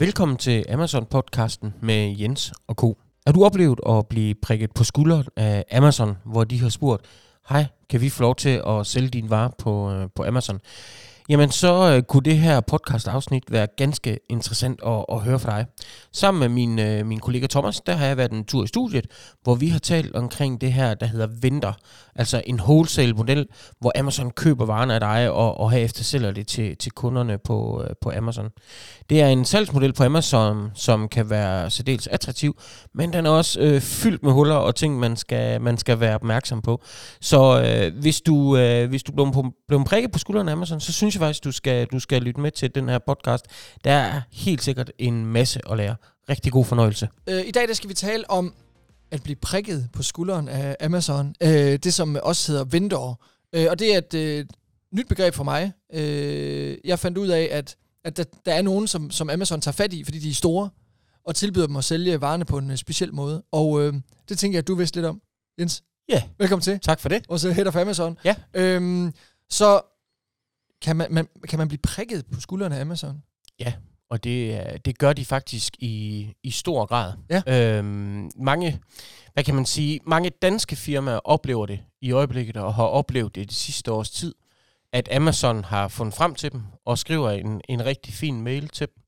Velkommen til Amazon-podcasten med Jens og Co. Er du oplevet at blive prikket på skulderen af Amazon, hvor de har spurgt, hej, kan vi få lov til at sælge din vare på, øh, på Amazon? Jamen, så øh, kunne det her podcast-afsnit være ganske interessant at, at høre fra dig. Sammen med min, øh, min kollega Thomas, der har jeg været en tur i studiet, hvor vi har talt omkring det her, der hedder Venter. Altså en wholesale-model, hvor Amazon køber varerne af dig og, og herefter sælger det til, til kunderne på, øh, på Amazon. Det er en salgsmodel på Amazon, som kan være særdeles attraktiv, men den er også øh, fyldt med huller og ting, man skal, man skal være opmærksom på. Så øh, hvis du, øh, hvis du blev, blev prikket på skulderen af Amazon, så synes jeg faktisk, du skal, du skal lytte med til den her podcast. Der er helt sikkert en masse at lære. Rigtig god fornøjelse. Øh, I dag der skal vi tale om at blive prikket på skulderen af Amazon. Øh, det, som også hedder vendor. Øh, og det er et øh, nyt begreb for mig. Øh, jeg fandt ud af, at, at der, der er nogen, som, som Amazon tager fat i, fordi de er store, og tilbyder dem at sælge varerne på en uh, speciel måde. Og øh, det tænker jeg, at du vidste lidt om, Jens. Ja. Yeah. Velkommen til. Tak for det. Og så head of Amazon. Ja. Øhm, så kan man, man, kan man blive prikket på skuldrene af Amazon? Ja, og det, det gør de faktisk i, i stor grad. Ja. Øhm, mange, hvad kan man sige, mange danske firmaer oplever det i øjeblikket, og har oplevet det de sidste års tid, at Amazon har fundet frem til dem, og skriver en, en rigtig fin mail til dem,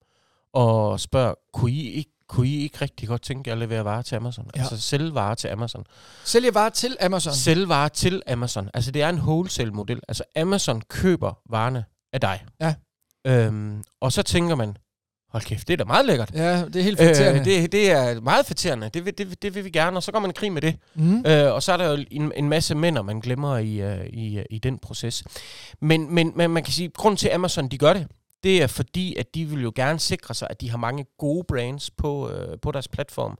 og spørger, kunne I ikke kunne I ikke rigtig godt tænke jer at levere varer til Amazon? Ja. Altså sælge varer til Amazon. Sælge varer til Amazon? Sælge varer til Amazon. Altså det er en wholesale-model. Altså Amazon køber varerne af dig. Ja. Øhm, og så tænker man, hold kæft, det er da meget lækkert. Ja, det er helt fætterende. Øh, det, det er meget fætterende. Det vil, det, det vil vi gerne, og så går man i krig med det. Mm. Øh, og så er der jo en, en masse mænd, man glemmer i, uh, i, i den proces. Men, men, men man kan sige, grund til Amazon, de gør det, det er fordi, at de vil jo gerne sikre sig, at de har mange gode brands på, øh, på deres platform.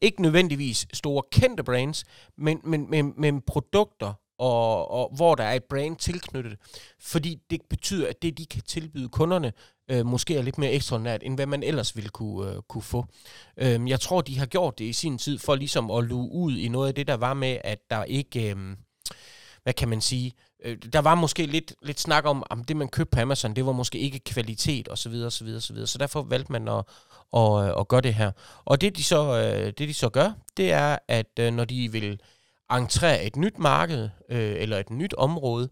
Ikke nødvendigvis store kendte brands, men, men, men, men produkter, og, og hvor der er et brand tilknyttet. Fordi det betyder, at det, de kan tilbyde kunderne, øh, måske er lidt mere ekstraordinært, end hvad man ellers ville kunne, øh, kunne få. Øh, jeg tror, de har gjort det i sin tid, for ligesom at luge ud i noget af det, der var med, at der ikke... Øh, hvad kan man sige, øh, der var måske lidt, lidt snak om, om det man købte på Amazon, det var måske ikke kvalitet og så videre, og så videre, og så videre. Så derfor valgte man at, at, øh, at gøre det her. Og det de så, øh, det de så gør, det er, at øh, når de vil entrere et nyt marked øh, eller et nyt område,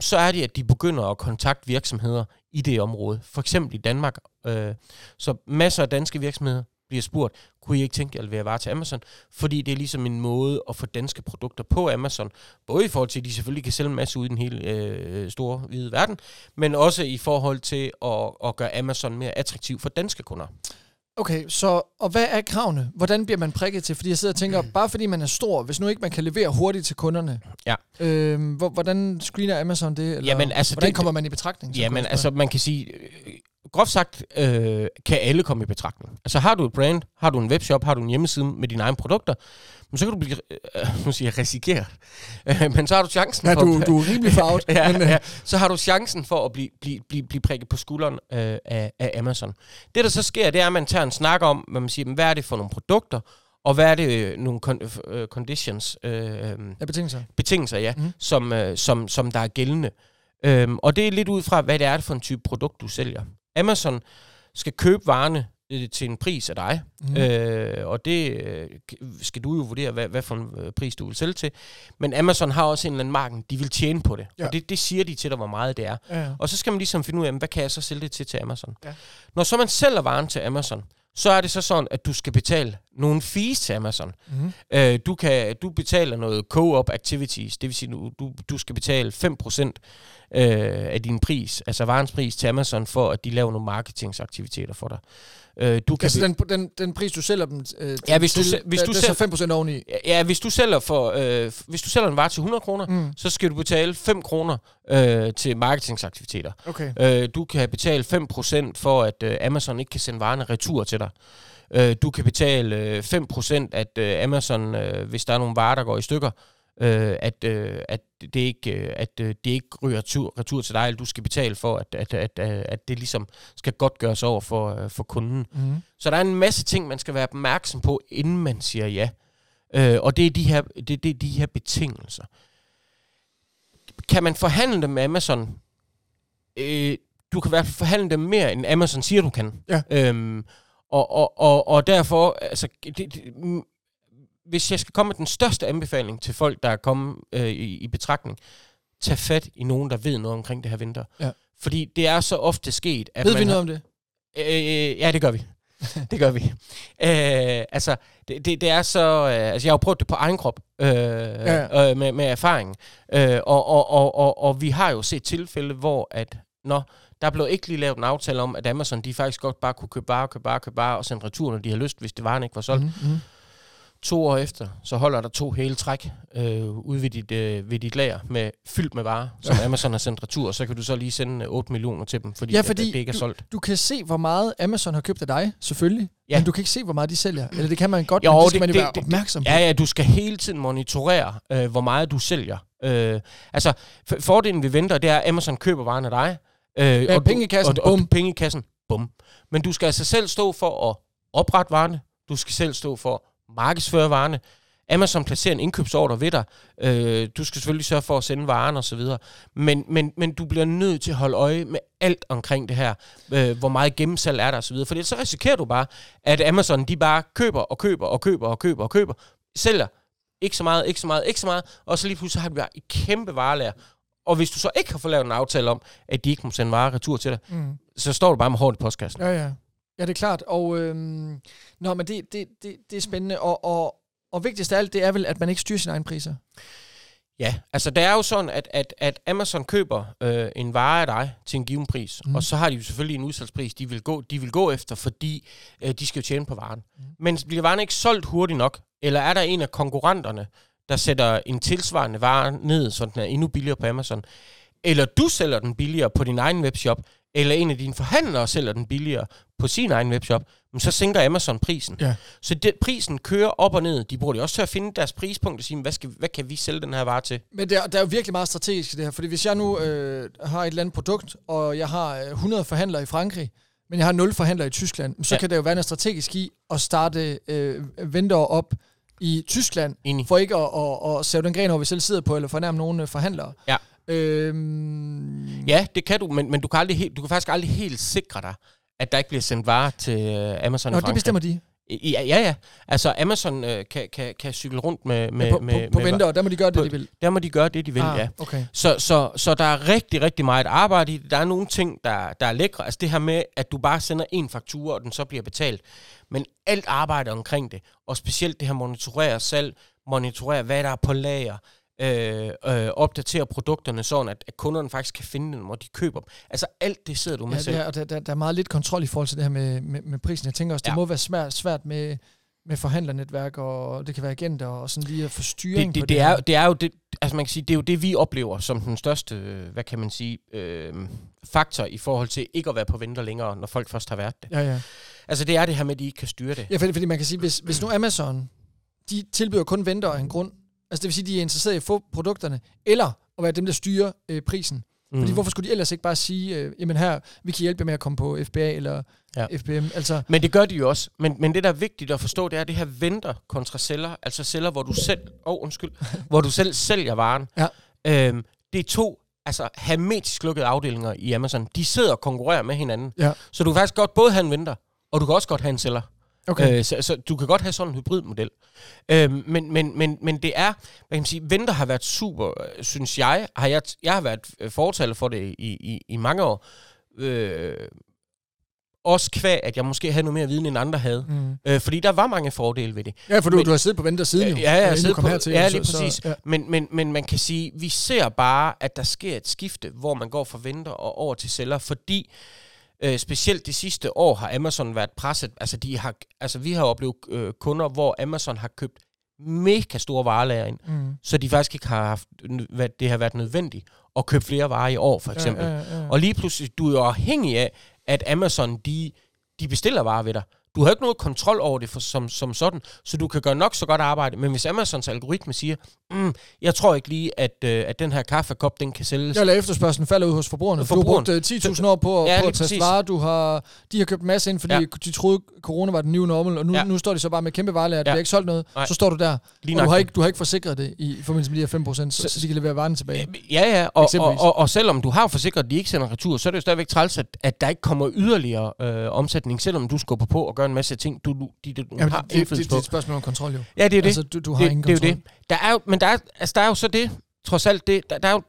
så er det, at de begynder at kontakte virksomheder i det område. For eksempel i Danmark. Øh, så masser af danske virksomheder bliver spurgt, kunne I ikke tænke jer at levere varer til Amazon? Fordi det er ligesom en måde at få danske produkter på Amazon. Både i forhold til, at de selvfølgelig kan sælge en masse ud i den hele øh, store, hvide verden, men også i forhold til at, at gøre Amazon mere attraktiv for danske kunder. Okay, så og hvad er kravene? Hvordan bliver man prikket til? Fordi jeg sidder og tænker, bare fordi man er stor, hvis nu ikke man kan levere hurtigt til kunderne, ja. øh, hvordan screener Amazon det? Eller jamen, altså, hvordan det, kommer man i betragtning? Jamen, altså man kan sige, groft sagt, øh, kan alle komme i betragtning. Altså har du et brand, har du en webshop, har du en hjemmeside med dine egne produkter, men så kan du blive, øh, nu siger jeg risikeret, øh, men så har du chancen ja, for... du, du er rimelig farvet. ja, men, ja, så har du chancen for at blive, blive, blive, blive prikket på skulderen øh, af, af Amazon. Det, der så sker, det er, at man tager en snak om, hvad man siger, hvad er det for nogle produkter, og hvad er det øh, nogle con- øh, conditions? Øh, ja, betingelser. Betingelser, ja, mm. som, øh, som, som der er gældende. Øhm, og det er lidt ud fra, hvad det er for en type produkt, du sælger. Amazon skal købe varerne øh, til en pris af dig, mm. øh, og det øh, skal du jo vurdere, hvad, hvad for en øh, pris du vil sælge til. Men Amazon har også en eller anden marken, de vil tjene på det, ja. og det, det siger de til dig, hvor meget det er. Ja, ja. Og så skal man ligesom finde ud af, hvad kan jeg så sælge det til til Amazon. Ja. Når så man sælger varen til Amazon, så er det så sådan, at du skal betale nogle fees til Amazon. Mm-hmm. Øh, du, kan, du betaler noget co-op activities, det vil sige, du, du, du skal betale 5% øh, af din pris, altså varens pris til Amazon, for at de laver nogle marketingsaktiviteter for dig. Øh, du kan altså den, den, den pris, du sælger dem øh, ja, hvis til, du, hvis du det er 5% oveni? Ja, hvis du sælger, for, øh, hvis du sælger en vare til 100 kroner, mm. så skal du betale 5 kroner øh, til marketingsaktiviteter. Okay. Øh, du kan betale 5% for, at øh, Amazon ikke kan sende varerne retur til dig. Øh, du kan betale øh, 5% at øh, Amazon, øh, hvis der er nogle varer, der går i stykker, øh, at, øh, at, det ikke, øh, at øh, det ikke ryger retur, retur til dig, eller du skal betale for, at, at, at, at, at det ligesom skal godt gøres over for, øh, for kunden. Mm. Så der er en masse ting, man skal være opmærksom på, inden man siger ja. Øh, og det er, de her, det, det er de her betingelser. Kan man forhandle dem med Amazon? Øh, du kan i hvert fald forhandle dem mere, end Amazon siger, du kan. Ja. Øhm, og, og, og, og derfor, altså, det, det, hvis jeg skal komme med den største anbefaling til folk, der er kommet øh, i, i betragtning, tag fat i nogen, der ved noget omkring det her vinter. Ja. Fordi det er så ofte sket, at Ved man vi noget har, om det? Øh, ja, det gør vi. det gør vi. Øh, altså, det, det, det er så... Øh, altså, jeg har jo prøvet det på egen krop øh, ja. øh, med, med erfaring. Øh, og, og, og, og, og vi har jo set tilfælde, hvor at... Nå, der blev ikke lige lavet en aftale om, at Amazon de faktisk godt bare kunne købe bare, købe bare, købe bare og sende retur, når de har lyst, hvis det varen ikke var solgt. Mm-hmm. To år efter, så holder der to hele træk øh, ude ved dit, øh, ved dit lager med fyldt med varer, som Amazon har sendt retur, og så kan du så lige sende øh, 8 millioner til dem, fordi, Ja, fordi at det ikke er du- solgt. Du kan se, hvor meget Amazon har købt af dig, selvfølgelig. Ja. Men du kan ikke se, hvor meget de sælger. Eller det kan man godt, Jo, men det skal det- man jo det- være opmærksom på. Ja, ja, du skal hele tiden monitorere, øh, hvor meget du sælger. Øh, altså, fordelen ved venter, det er, at Amazon køber varen af dig. Øh, Ja, og penge du- i kassen, og, og, bum. penge i kassen, bum. Men du skal altså selv stå for at oprette varerne. Du skal selv stå for at markedsføre varerne. Amazon placerer en indkøbsordre ved dig. Øh, du skal selvfølgelig sørge for at sende varen og så videre. Men, men, men du bliver nødt til at holde øje med alt omkring det her. Øh, hvor meget gennemsalg er der og så videre. For så risikerer du bare, at Amazon de bare køber og køber og køber og køber og køber. Sælger ikke så meget, ikke så meget, ikke så meget. Og så lige pludselig har du bare et kæmpe varelager. Og hvis du så ikke har fået lavet en aftale om, at de ikke må sende varer retur til dig, Mm. så står du bare med hårdt i postkassen. Ja, ja. Ja, det er klart. Og, øhm, nå, men det, det, det, det er spændende. Og, og, og vigtigst af alt, det er vel, at man ikke styrer sine egne priser. Ja, altså det er jo sådan, at, at, at Amazon køber øh, en vare af dig til en given pris, Mm. og så har de jo selvfølgelig en udsalgspris, de vil gå, de vil gå efter, fordi øh, de skal jo tjene på varen. Mm. Men bliver varen ikke solgt hurtigt nok, eller er der en af konkurrenterne, der sætter en tilsvarende vare ned, så den er endnu billigere på Amazon, eller du sælger den billigere på din egen webshop, eller en af dine forhandlere sælger den billigere på sin egen webshop, men så sænker Amazon prisen. Ja. Så det, prisen kører op og ned. De bruger det også til at finde deres prispunkt og sige, hvad, skal, hvad kan vi sælge den her vare til? Men der, der er jo virkelig meget strategisk i det her, fordi hvis jeg nu øh, har et eller andet produkt, og jeg har øh, 100 forhandlere i Frankrig, men jeg har 0 forhandlere i Tyskland, så ja. Ja. kan det jo være noget strategisk i at starte øh, vendere op i Tyskland, Enig. for ikke at, at, at sæve den gren over, vi selv sidder på, eller fornærme nogle øh, forhandlere. Ja. Øhm, Ja, det kan du, men, men du, kan aldrig du kan faktisk aldrig helt sikre dig, at der ikke bliver sendt varer til uh, Amazon Nå, det bestemmer de. Ja, ja, ja. Altså, Amazon øh, kan, kan, kan cykle rundt med... med, Ja, på, med, på, på med venter, og der må de gøre det, på- de vil. Der må de gøre det, de vil, ah, ja. okay. Så, så, så der er rigtig, rigtig meget arbejde i det. Der er nogle ting, der, der er lækre. Altså det her med, at du bare sender en faktura, og den så bliver betalt. Men alt arbejde omkring det, og specielt det her monitorere salg, monitorere, hvad der er på lager, øh, øh, opdatere produkterne sådan, at, at kunderne faktisk kan finde dem, og de køber dem. Altså alt det sidder du med Ja, selv. det er, og der, der, der er meget lidt kontrol i forhold til det her med, med, med prisen. Jeg tænker også, det ja. Ja. må være svært, svært med, med forhandlernetværk, og det kan være agenter, og sådan lige at få styring det, på det, det, er, det er jo det, altså man kan sige, det er jo det, vi oplever som den største, hvad kan man sige, øh, faktor i forhold til ikke at være på venter længere, når folk først har været det. Ja, ja. Altså det er det her med, at de ikke kan styre det. Ja, fordi, fordi man kan sige, hvis, hvis nu Amazon, de tilbyder kun venter af en grund, altså det vil sige, de er interesseret i at få produkterne, eller at være dem, der styrer øh, prisen. Mm. Fordi hvorfor skulle de ellers ikke bare sige, øh, jamen her, vi kan hjælpe jer med at komme på FBA eller ja. FBM, altså... Men det gør de jo også. Men, men det, der er vigtigt at forstå, det er, det her venter kontra sælger, altså sælger, hvor du selv, oh, undskyld, hvor du selv sælger varen. Ja. Øhm, det er to altså, hermetisk lukkede afdelinger i Amazon. De sidder og konkurrerer med hinanden. Ja. Så du kan faktisk godt både have en venter, og du kan også godt have en sælger. Okay. Øh, så, så du kan godt have sådan en hybridmodel. Øhm, men, men, men, men det er, hvad kan man sige, Venter har været super, øh, synes jeg, har jeg, jeg har været øh, fortaler for det i, i, i mange år. Øh, også kvæg, at jeg måske havde noget mere viden, end andre havde. Mm. Øh, fordi der var mange fordele ved det. Ja, for du, Men- du har siddet på venter siden jo. Ja, ja, jeg kom på, hertil, ja, så- lige så- præcis. ja. Men, men, men man kan sige, vi ser bare, at der sker et skifte, hvor man går fra venter og over til sælger, fordi øh, specielt de sidste år har Amazon været presset. Altså, de har, altså vi har oplevet øh, kunder, hvor Amazon har købt mega store varelager ind, Mm. så de faktisk ikke har haft, hvad det har været nødvendigt at købe flere varer i år, for eksempel. Ja, ja, ja. Og lige pludselig, du er jo afhængig af, at Amazon, de, de bestiller varer ved dig. Du har ikke noget kontrol over det for, som, som sådan, så du kan gøre nok så godt arbejde. Men hvis Amazons algoritme siger, Mm, jeg tror ikke lige, at, øh, at den her kaffekop, den kan sælges. Eller efterspørgselen falder ud hos forbrugerne. Forbrugeren. Du har brugt øh, 10.000 år på, Ja, på at teste varer. Du har, de har købt masse ind, fordi Ja. de troede, corona var den nye normal, og nu, Ja. nu står de så bare med kæmpe varelager. Der Ja. bliver ikke solgt noget. Nej. Så står du der, Lige og du har, ikke, du har ikke forsikret det i, forbindelse med de her 5%, så, Så- så de kan levere varerne tilbage. Ja, ja, og, og, og, og selvom du har forsikret, at de ikke sender retur, så er det jo stadigvæk træls, at, at der ikke kommer yderligere øh, omsætning, selvom du skubber på og gør en masse ting, du, du, de, du Jamen, har det, det, det, det, er et spørgsmål om kontrol, jo. Ja, det er det. Altså, du, du har det, ingen det er kontrol. det. Der er jo, men der er, altså, der er jo så det, trods alt det, der, der er jo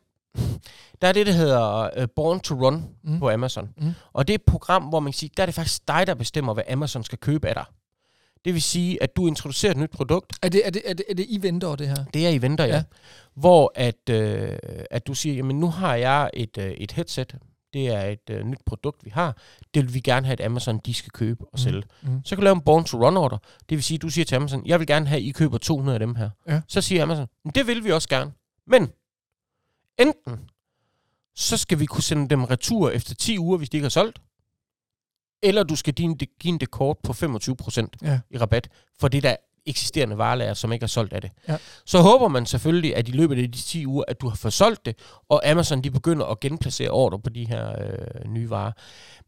der er det, der hedder uh, Born to Run mm. På Amazon. Mm. Og det er et program, hvor man kan sige, der er det faktisk dig, der bestemmer, hvad Amazon skal købe af dig. Det vil sige, at du introducerer et nyt produkt, Er det, er, det, er, det, er det I venter det her? det er eventer, ja. Ja. Hvor at, øh, at du siger, jamen nu har jeg et, øh, et headset, det er et øh, nyt produkt, vi har. Det vil vi gerne have, at Amazon de skal købe og sælge. Mm. Så kan du lave en born to run order. Det vil sige, at du siger til Amazon, jeg vil gerne have, at I køber 200 af dem her. Ja. Så siger Amazon, "Men det vil vi også gerne. Men enten så skal vi kunne sende dem retur efter 10 uger, hvis de ikke har solgt, eller du skal give en, give en dekort på 25% Ja. i rabat for det der eksisterende varelager, som ikke er solgt af det. Ja. Så håber man selvfølgelig, at i løbet af de 10 uger, at du har fået solgt det, og Amazon de begynder at genplacere ordre på de her øh, nye varer.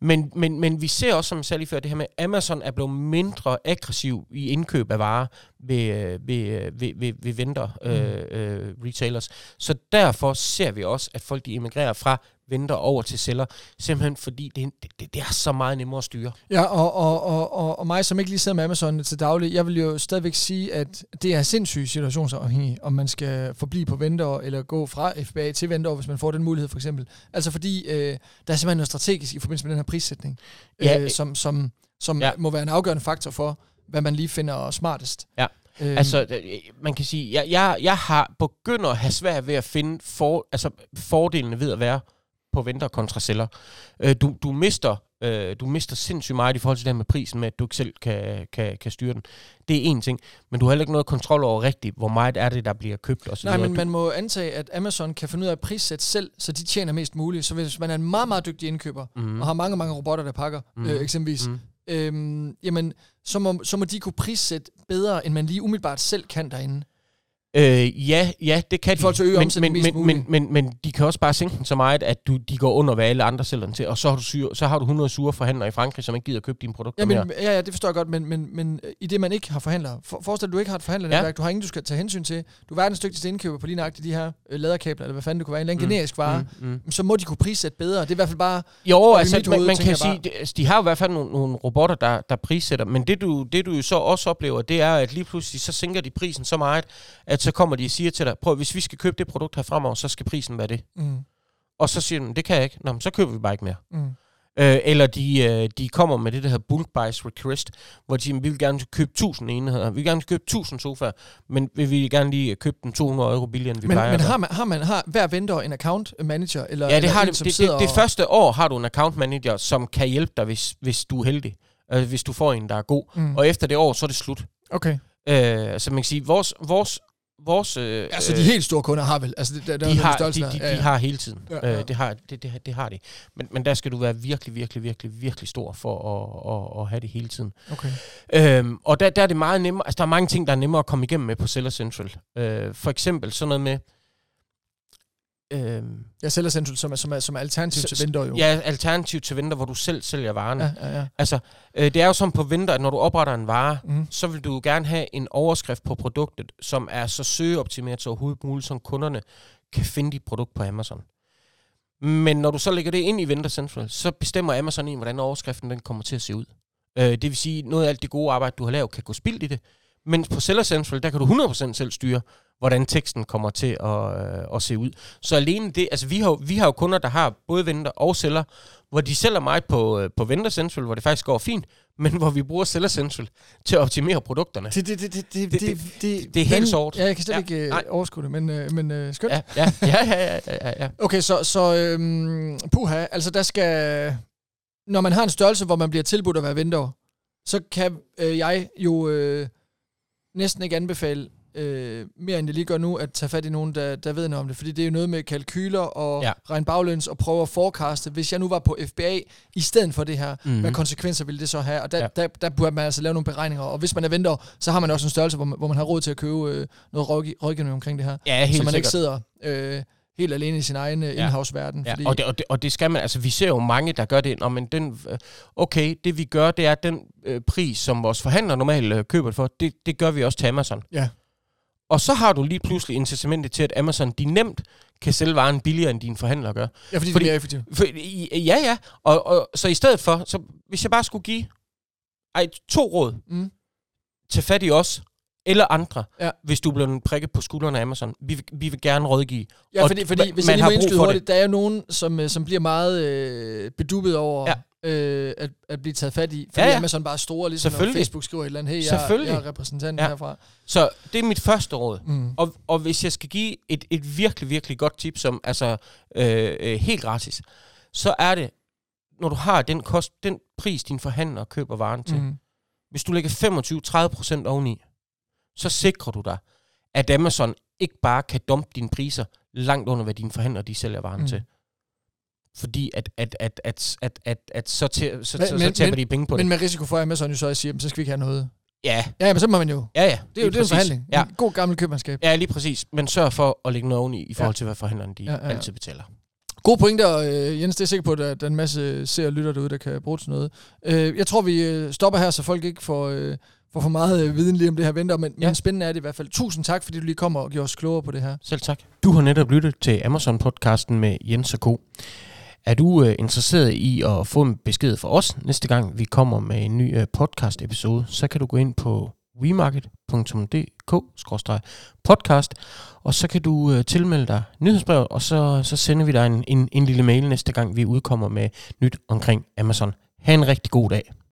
Men, men, men vi ser også, som jeg sagde lige før, det her med, at Amazon er blevet mindre aggressiv i indkøb af varer ved, øh, ved, øh, ved, ved, ved venter øh, øh, retailers. Så derfor ser vi også, at folk de emigrerer fra venter over til sælger, simpelthen fordi det, det, det er så meget nemmere at styre. Ja, og, og, og, og, og mig, som ikke lige sidder med Amazon til daglig, jeg vil jo stadigvæk sige, at det er sindssygt situationsafhængigt, om man skal forblive på venter eller gå fra FBA til venter, hvis man får den mulighed for eksempel. Altså fordi, øh, der er simpelthen noget strategisk i forbindelse med den her prissætning, Ja, øh, øh, som, som, som ja. ja. må være en afgørende faktor for, hvad man lige finder smartest. Ja. Øhm, Altså, øh, man kan sige, jeg, jeg, jeg har begynder at have svært ved at finde for, altså, fordelene ved at være på venter kontra sælger. Øh, du, du, mister, øh, du mister sindssygt meget i forhold til det her med prisen, med at du ikke selv kan, kan, kan styre den. Det er en ting, men du har heller ikke noget kontrol over rigtigt, hvor meget er det, der bliver købt og så Nej, men Du- man må antage, at Amazon kan finde ud af at prissætte selv, så de tjener mest muligt. Så hvis man er en meget, meget dygtig indkøber, Mhm. mm. og har mange, mange robotter, der pakker, Mhm. mm. øh, eksempelvis, Mhm. øhm, jamen, så må, så må de kunne prissætte bedre, end man lige umiddelbart selv kan derinde. Øh, ja, ja, det kan I forhold til øge de. Men, men, men, men, men, men de kan også bare sænke den så meget, at du, de går under, hvad alle andre sælger den til, og så har du, syre, så har du 100 sure forhandlere i Frankrig, som ikke gider købe dine produkter Ja, mere. men, ja, ja, det forstår jeg godt, men, men, men øh, i det, man ikke har forhandlere, for, forestil dig, at du ikke har et forhandlernetværk, Ja. du har ingen, du skal tage hensyn til, du er verdens dygtigste indkøber på lige nøjagtigt de her øh, laderkabler, eller hvad fanden det kunne være, en eller anden Mm. generisk vare, Mm, mm. så må de kunne prissætte bedre. Det er i hvert fald bare, Jo, altså, man, hoved man kan sige, altså, de har i hvert fald nogle, nogle robotter, der, der prissætter, men det du, det du jo så også oplever, det er, at lige pludselig så sænker de prisen så meget, at så kommer de og siger til dig, prøv, hvis vi skal købe det produkt her fremover, så skal prisen være det. mm, Og så siger de, det kan jeg ikke. Nå, men så køber vi bare ikke mere. mm. Øh, eller de, øh, de kommer med det, der hedder bulk buys request, hvor de siger, vi vil gerne købe 1000 enheder, vi vil gerne købe 1000 sofaer, men vi vil gerne lige købe dem 200 euro billigere, end vi Men, plejer. men har man, har man har hver vendor en account manager? Eller, Ja, det eller har en, det. Det, det, det første år har du en account manager, som kan hjælpe dig, hvis, hvis du er heldig. Altså, hvis du får en, der er god. Mm. Og efter det år, så er det slut. Okay. Øh, så man kan sige, vores... vores vores øh, Altså, de helt store kunder har vel, altså, der, der er de, har, de, der. de, Ja, de har hele tiden. Ja, ja. Øh, det, har, det, det, det har de. Men, men der skal du være virkelig, virkelig, virkelig, virkelig stor for at, at, at have det hele tiden. Okay. Øhm, og der, der er det meget nemmere, altså der er mange ting, der er nemmere at komme igennem med på Seller Central. Øh, for eksempel sådan noget med, øhm, Jeg sælger Central som, er- som, er, som er alternativ Så- til vendor jo. ja, alternativ til venter, hvor du selv sælger varerne. ja, ja. ja. Altså, øh, det er jo sådan på venter, at når du opretter en vare, Mm. så vil du gerne have en overskrift på produktet, som er så søgeoptimeret så overhovedet muligt, som kunderne kan finde dit produkt på Amazon. Men når du så lægger det ind i Vendor Central, så bestemmer Amazon en, hvordan overskriften den kommer til at se ud. Øh, det vil sige, noget af alt det gode arbejde, du har lavet, kan gå spildt i det. Men på Seller Central, der kan du 100% selv styre, hvordan teksten kommer til at, øh, at se ud. Så alene det, altså vi har, vi har jo kunder, der har både venter og sælger, hvor de sælger meget på, øh, på Vendor Central, hvor det faktisk går fint, men hvor vi bruger Seller Central til at optimere produkterne. Det, det, det, det, det, Det- det, det, det er helt sort. Ja, jeg kan slet Ja, ikke nej. øh, overskue det, men, øh, men øh, skønt. Ja, ja, ja, ja, ja, ja, ja. Okay, så, så øhm, puha, altså der skal... Når man har en størrelse, hvor man bliver tilbudt at være vendor, så kan øh, jeg jo øh, næsten ikke anbefale øh, mere end jeg lige gør nu, at tage fat i nogen, der, der ved noget om det. Fordi det er jo noget med kalkyler og Ja. regne baglæns og prøve at forecaste. Hvis jeg nu var på FBA i stedet for det her, Mhm. mm. hvad konsekvenser ville det så have? Og der, Ja. der, der burde man altså lave nogle beregninger. Og hvis man er venter, så har man også en størrelse, hvor man, hvor man har råd til at købe øh, noget rådgi- rådgivning omkring det her. Ja, helt så man sikkert. ikke sidder øh, helt alene i sin egen øh, Ja. indhavsverden. Ja, og, det, og, det, og det skal man, altså vi ser jo mange, der gør det, Nå, men den, øh, okay, det vi gør, det er den øh, pris, som vores forhandler normalt øh, køber det for, det, det gør vi også til Amazon. Ja. Og så har du lige pludselig incitamentet til, at Amazon, de nemt kan sælge varen billigere, end dine forhandlere gør. ja, fordi, fordi- fordi det er effektivt. For, ja, ja, og, og så i stedet for, så hvis jeg bare skulle give ej, to råd, Mm. til fat i os, eller andre, Ja. hvis du bliver prikket på skuldrene af Amazon. Vi, vil- vi vil gerne rådgive. Ja, fordi, fordi hvis man jeg lige må indskyde hurtigt, der er jo nogen, som, øh, som bliver meget øh, bedubbet over Ja. øh, at, at blive taget fat i. Fordi Ja, ja. Amazon bare er store, ligesom når. Facebook skriver et eller andet, hey, jeg, jeg er repræsentanten Ja. herfra. Så det er mit første råd. Mm. Og, og hvis jeg skal give et, et virkelig, virkelig godt tip, som altså øh, øh, helt gratis, så er det, når du har den, kost, den pris, din forhandler køber varen til. Mm. Hvis du lægger 25-30% oveni, så sikrer du dig, at Amazon ikke bare kan dumpe dine priser langt under, hvad dine forhandlere de sælger varen mm. Til. Fordi at, at, at, at, at, at, at så, tæ, så, Men- så, så men- taber men- de penge på Men det. med risiko for, at Amazon jo så også siger, "Jamen, så skal vi ikke have noget. Ja, Ja, men så må man jo. ja, ja. Det er jo det er en forhandling. Ja. En god gammel købmandskab. ja, lige præcis. Men sørg for at lægge noget oveni i forhold til, hvad forhandlerne de Ja, ja, ja. altid betaler. Gode pointer, øh, Jens. Det er jeg sikker på, at der, der er en masse ser og lytter derude, der kan bruge til noget. Øh, jeg tror, vi øh, stopper her, så folk ikke får, øh, får for meget øh, viden lige om det her venter. Men, Ja. men spændende er det i hvert fald. Tusind tak, fordi du lige kommer og gjorde os klogere på det her. Selv tak. Du har netop lyttet til Amazon-podcasten med Jens og Co. Er du øh, interesseret i at få en besked fra os næste gang, vi kommer med en ny øh, podcast-episode, så kan du gå ind på wemarket.dk-podcast, og så kan du øh, tilmelde dig nyhedsbrevet, og så, så sender vi dig en, en, en lille mail næste gang, vi udkommer med nyt omkring Amazon. Ha' en rigtig god dag.